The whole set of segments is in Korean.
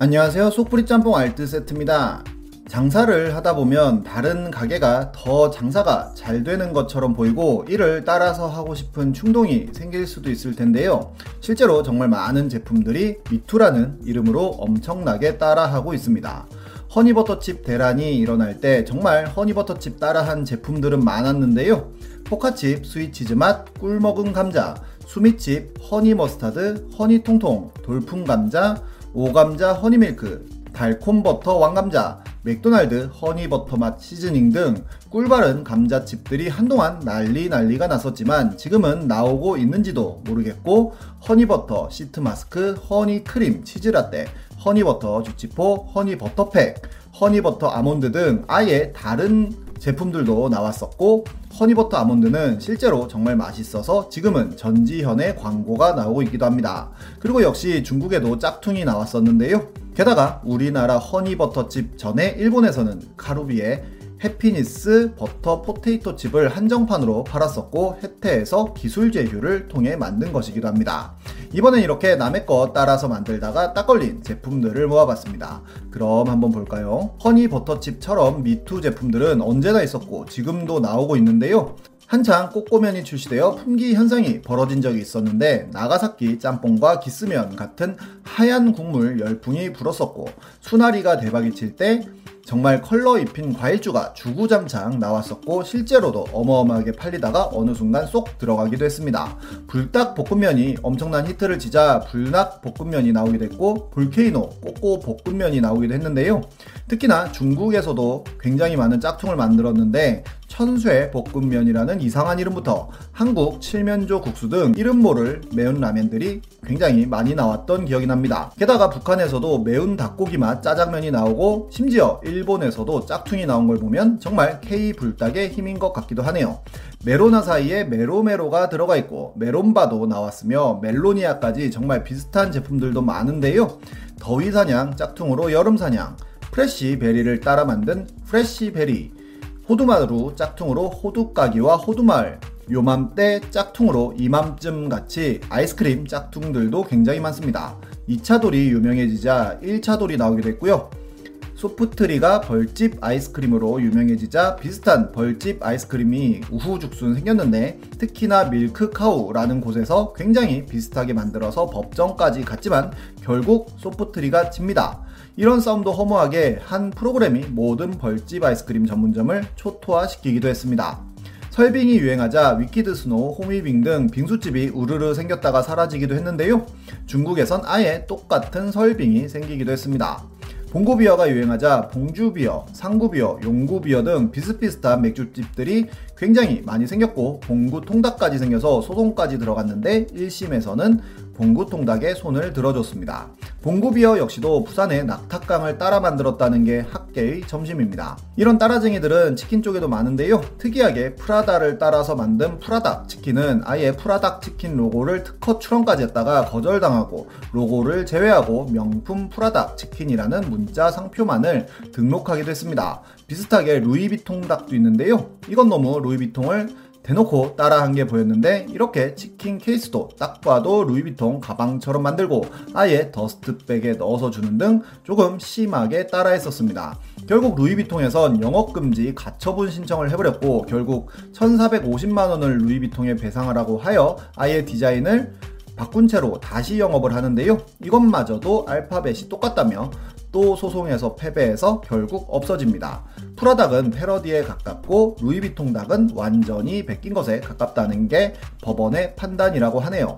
안녕하세요. 속풀이 짬뽕 알뜰 세트입니다. 장사를 하다 보면 다른 가게가 더 장사가 잘 되는 것처럼 보이고 이를 따라서 하고 싶은 충동이 생길 수도 있을 텐데요. 실제로 정말 많은 제품들이 미투라는 이름으로 엄청나게 따라하고 있습니다. 허니버터칩 대란이 일어날 때 정말 허니버터칩 따라한 제품들은 많았는데요. 포카칩 스위치즈 맛, 꿀 먹은 감자, 수미칩, 허니머스타드, 허니통통, 돌풍감자, 오감자 허니밀크, 달콤버터 왕감자, 맥도날드 허니버터 맛 seasoning 등 꿀바른 감자칩들이 한동안 난리 난리가 났었지만 지금은 나오고 있는지도 모르겠고 허니버터 시트마스크, 허니크림, 치즈라떼, 허니버터 쥐치포, 허니버터팩, 허니버터 아몬드 등 아예 다른 제품들도 나왔었고 허니버터 아몬드는 실제로 정말 맛있어서 지금은 전지현의 광고가 나오고 있기도 합니다. 그리고 역시 중국에도 짝퉁이 나왔었는데요. 게다가 우리나라 허니버터칩 전에 일본에서는 카루비에 해피니스 버터 포테이토 칩을 한정판으로 팔았었고 해태에서 기술 제휴를 통해 만든 것이기도 합니다. 이번엔 이렇게 남의 것 따라서 만들다가 딱 걸린 제품들을 모아봤습니다. 그럼 한번 볼까요? 허니 버터칩처럼 me too 제품들은 언제나 있었고 지금도 나오고 있는데요. 한창 꼬꼬면이 출시되어 품귀 현상이 벌어진 적이 있었는데 나가사키 짬뽕과 기스면 같은 하얀 국물 열풍이 불었었고 수나리가 대박이 칠 때 정말 컬러 입힌 과일주가 주구장창 나왔었고 실제로도 어마어마하게 팔리다가 어느 순간 쏙 들어가기도 했습니다. 불닭 볶음면이 엄청난 히트를 치자 불낙 볶음면이 나오게 됐고 볼케이노 꼬꼬 볶음면이 나오기도 했는데요. 특히나 중국에서도 굉장히 많은 짝퉁을 만들었는데 천쇠 볶음면이라는 이상한 이름부터 한국 칠면조 국수 등 이름 모를 매운 라면들이 굉장히 많이 나왔던 기억이 납니다. 게다가 북한에서도 매운 닭고기 맛 짜장면이 나오고 심지어 일본에서도 짝퉁이 나온 걸 보면 정말 K 불닭의 힘인 것 같기도 하네요. 메로나 사이에 메로메로가 들어가 있고 메론바도 나왔으며 멜로니아까지 정말 비슷한 제품들도 많은데요. 더위 사냥 짝퉁으로 여름 사냥 프레쉬 베리를 따라 만든 프레쉬 베리 호두마루 짝퉁으로 호두까기와 호두마을 요맘때 짝퉁으로 이맘쯤 같이 아이스크림 짝퉁들도 굉장히 많습니다. 이차돌이 유명해지자 일차돌이 나오게 됐고요. 소프트리가 벌집 아이스크림으로 유명해지자 비슷한 벌집 아이스크림이 우후죽순 생겼는데 특히나 밀크카우라는 곳에서 굉장히 비슷하게 만들어서 법정까지 갔지만 결국 소프트리가 집니다. 이런 싸움도 허무하게 한 프로그램이 모든 벌집 아이스크림 전문점을 초토화시키기도 했습니다. 설빙이 유행하자 위키드 스노우, 호미빙 등 빙수집이 우르르 생겼다가 사라지기도 했는데요. 중국에선 아예 똑같은 설빙이 생기기도 했습니다. 봉구비어가 유행하자 봉주비어, 상구비어, 용구비어 등 비슷비슷한 맥주집들이 굉장히 많이 생겼고 봉구 통닭까지 생겨서 소송까지 들어갔는데 1심에서는 봉구 통닭의 손을 들어줬습니다. 봉구비어 역시도 부산의 낙탁강을 따라 만들었다는 게 학계의 정설입니다. 이런 따라쟁이들은 치킨 쪽에도 많은데요. 특이하게 프라다를 따라서 만든 푸라닭 치킨은 아예 푸라닭 치킨 로고를 특허 출원까지 했다가 거절당하고 로고를 제외하고 명품 푸라닭 치킨이라는 문자 상표만을 등록하기도 했습니다. 비슷하게 루이비통 닭도 있는데요. 이건 너무 루이비통을 대놓고 따라한 게 보였는데 이렇게 치킨 케이스도 딱 봐도 루이비통 가방처럼 만들고 아예 더스트백에 넣어서 주는 등 조금 심하게 따라했었습니다. 결국 루이비통에선 영업금지 가처분 신청을 해버렸고 결국 1450만원을 루이비통에 배상하라고 하여 아예 디자인을 바꾼 채로 다시 영업을 하는데요. 이것마저도 알파벳이 똑같다며 또 소송에서 패배해서 결국 없어집니다. 프라닭은 패러디에 가깝고 루이비통 닭은 완전히 베낀 것에 가깝다는 게 법원의 판단이라고 하네요.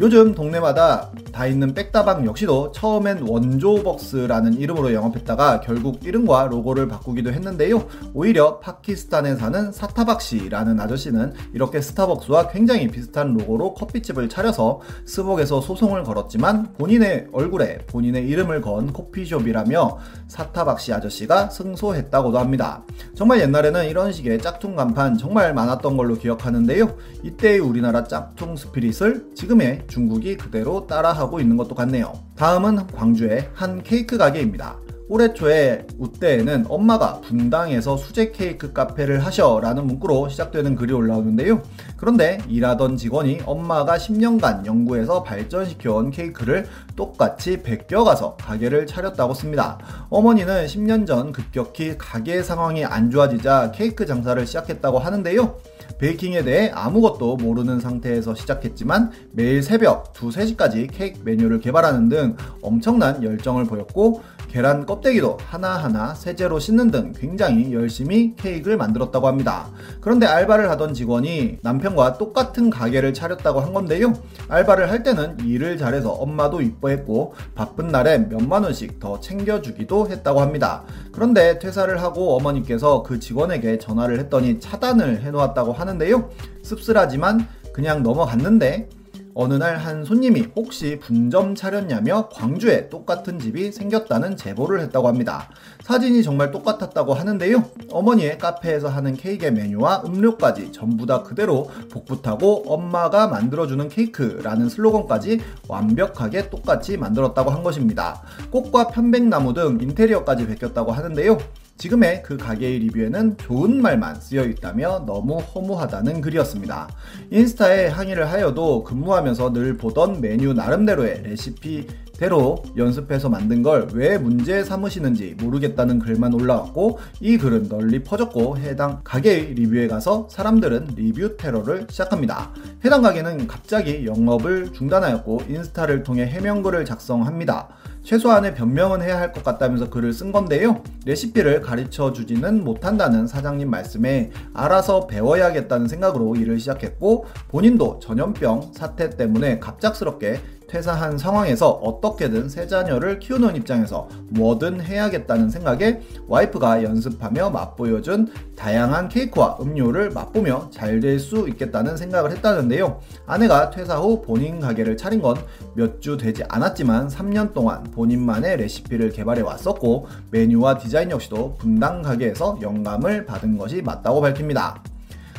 요즘 동네마다 다 있는 백다방 역시도 처음엔 원조벅스라는 이름으로 영업했다가 결국 이름과 로고를 바꾸기도 했는데요. 오히려 파키스탄에 사는 사타박시라는 아저씨는 이렇게 스타벅스와 굉장히 비슷한 로고로 커피집을 차려서 스벅에서 소송을 걸었지만 본인의 얼굴에 본인의 이름을 건 커피숍이라며 사타박시 아저씨가 승소했다고도 합니다. 정말 옛날에는 이런 식의 짝퉁 간판 정말 많았던 걸로 기억하는데요. 이때의 우리나라 짝퉁 스피릿을 지금의 중국이 그대로 따라하고 있는 것도 같네요. 다음은 광주의 한 케이크 가게입니다. 올해 초에 우때에는 엄마가 분당에서 수제 케이크 카페를 하셔 라는 문구로 시작되는 글이 올라오는데요. 그런데 일하던 직원이 엄마가 10년간 연구해서 발전시켜온 케이크를 똑같이 베껴가서 가게를 차렸다고 씁니다. 어머니는 10년 전 급격히 가게 상황이 안 좋아지자 케이크 장사를 시작했다고 하는데요. 베이킹에 대해 아무것도 모르는 상태에서 시작했지만 매일 새벽 2, 3시까지 케이크 메뉴를 개발하는 등 엄청난 열정을 보였고 계란 껍데기도 하나하나 세제로 씻는 등 굉장히 열심히 케이크를 만들었다고 합니다. 그런데 알바를 하던 직원이 남편과 똑같은 가게를 차렸다고 한 건데요. 알바를 할 때는 일을 잘해서 엄마도 이뻐했고 바쁜 날에 몇만 원씩 더 챙겨주기도 했다고 합니다. 그런데 퇴사를 하고 어머니께서 그 직원에게 전화를 했더니 차단을 해놓았다고 하는데요. 씁쓸하지만 그냥 넘어갔는데 어느 날 한 손님이 혹시 분점 차렸냐며 광주에 똑같은 집이 생겼다는 제보를 했다고 합니다. 사진이 정말 똑같았다고 하는데요. 어머니의 카페에서 하는 케이크의 메뉴와 음료까지 전부 다 그대로 복붙하고 엄마가 만들어주는 케이크라는 슬로건까지 완벽하게 똑같이 만들었다고 한 것입니다. 꽃과 편백나무 등 인테리어까지 베꼈다고 하는데요. 지금의 그 가게의 리뷰에는 좋은 말만 쓰여 있다며 너무 허무하다는 글이었습니다. 인스타에 항의를 하여도 근무하면서 늘 보던 메뉴 나름대로의 레시피 대로 연습해서 만든 걸 왜 문제 삼으시는지 모르겠다는 글만 올라왔고 이 글은 널리 퍼졌고 해당 가게의 리뷰에 가서 사람들은 리뷰 테러를 시작합니다. 해당 가게는 갑자기 영업을 중단하였고 인스타를 통해 해명글을 작성합니다. 최소한의 변명은 해야 할 것 같다면서 글을 쓴 건데요. 레시피를 가르쳐 주지는 못한다는 사장님 말씀에 알아서 배워야겠다는 생각으로 일을 시작했고 본인도 전염병 사태 때문에 갑작스럽게 퇴사한 상황에서 어떻게든 새 자녀를 키우는 입장에서 뭐든 해야겠다는 생각에 와이프가 연습하며 맛보여준 다양한 케이크와 음료를 맛보며 잘 될 수 있겠다는 생각을 했다는데요. 아내가 퇴사 후 본인 가게를 차린 건 몇 주 되지 않았지만 3년 동안 본인만의 레시피를 개발해 왔었고 메뉴와 디자인 역시도 분당 가게에서 영감을 받은 것이 맞다고 밝힙니다.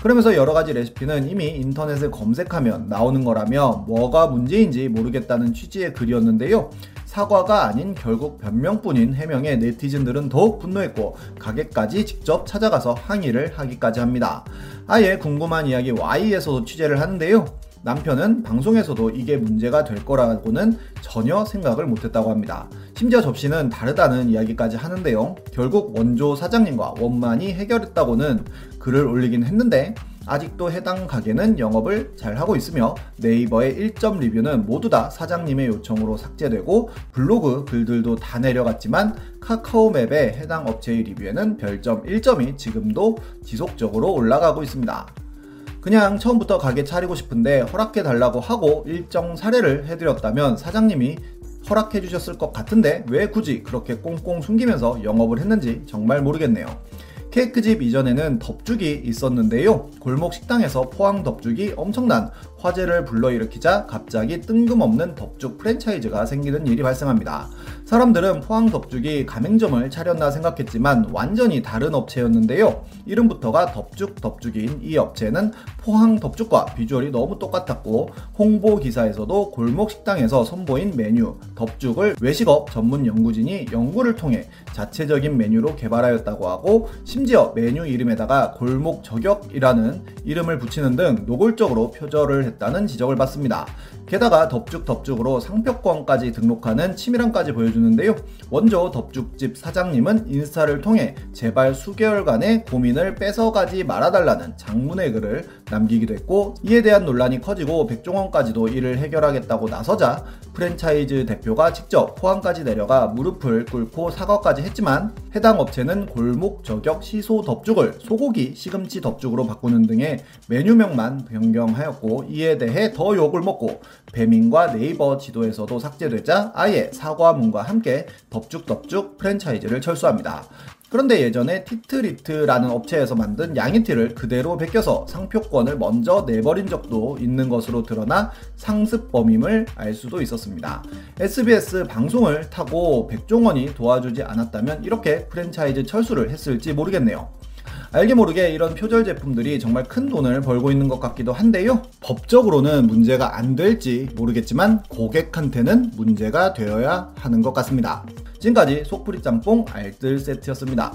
그러면서 여러 가지 레시피는 이미 인터넷을 검색하면 나오는 거라며 뭐가 문제인지 모르겠다는 취지의 글이었는데요. 사과가 아닌 결국 변명뿐인 해명에 네티즌들은 더욱 분노했고 가게까지 직접 찾아가서 항의를 하기까지 합니다. 아예 궁금한 이야기 Y에서도 취재를 하는데요. 남편은 방송에서도 이게 문제가 될 거라고는 전혀 생각을 못했다고 합니다. 심지어 접시는 다르다는 이야기까지 하는데요. 결국 원조 사장님과 원만이 해결했다고는 글을 올리긴 했는데 아직도 해당 가게는 영업을 잘 하고 있으며 네이버의 1점 리뷰는 모두 다 사장님의 요청으로 삭제되고 블로그 글들도 다 내려갔지만 카카오맵의 해당 업체의 리뷰에는 별점 1점이 지금도 지속적으로 올라가고 있습니다. 그냥 처음부터 가게 차리고 싶은데 허락해 달라고 하고 일정 사례를 해드렸다면 사장님이 허락해 주셨을 것 같은데 왜 굳이 그렇게 꽁꽁 숨기면서 영업을 했는지 정말 모르겠네요. 케이크집 이전에는 덮죽이 있었는데요. 골목 식당에서 포항 덮죽이 엄청난 화제를 불러일으키자 갑자기 뜬금없는 덮죽 프랜차이즈가 생기는 일이 발생합니다. 사람들은 포항 덮죽이 가맹점을 차렸나 생각했지만 완전히 다른 업체였는데요. 이름부터가 덮죽 덮죽인 이 업체는 포항 덮죽과 비주얼이 너무 똑같았고 홍보 기사에서도 골목 식당에서 선보인 메뉴 덮죽을 외식업 전문 연구진이 연구를 통해 자체적인 메뉴로 개발하였다고 하고 심지어 메뉴 이름에다가 골목 저격이라는 이름을 붙이는 등 노골적으로 표절을 했다는 지적을 받습니다. 게다가 덮죽덮죽으로 상표권까지 등록하는 치밀함까지 보여주는데요. 원조 덮죽집 사장님은 인스타를 통해 제발 수개월간의 고민을 뺏어가지 말아달라는 장문의 글을 남기기도 했고 이에 대한 논란이 커지고 백종원까지도 이를 해결하겠다고 나서자 프랜차이즈 대표가 직접 포항까지 내려가 무릎을 꿇고 사과까지 했지만 해당 업체는 골목 저격 시소 덮죽을 소고기 시금치 덮죽으로 바꾸는 등의 메뉴명만 변경하였고 이에 대해 더 욕을 먹고 배민과 네이버 지도에서도 삭제되자 아예 사과문과 함께 덮죽덮죽 프랜차이즈를 철수합니다. 그런데 예전에 티트리트라는 업체에서 만든 양이티를 그대로 베껴서 상표권을 먼저 내버린 적도 있는 것으로 드러나 상습범임을 알 수도 있었습니다. SBS 방송을 타고 백종원이 도와주지 않았다면 이렇게 프랜차이즈 철수를 했을지 모르겠네요. 알게 모르게 이런 표절 제품들이 정말 큰 돈을 벌고 있는 것 같기도 한데요. 법적으로는 문제가 안 될지 모르겠지만 고객한테는 문제가 되어야 하는 것 같습니다. 지금까지 속풀이 짬뽕 알뜰 세트였습니다.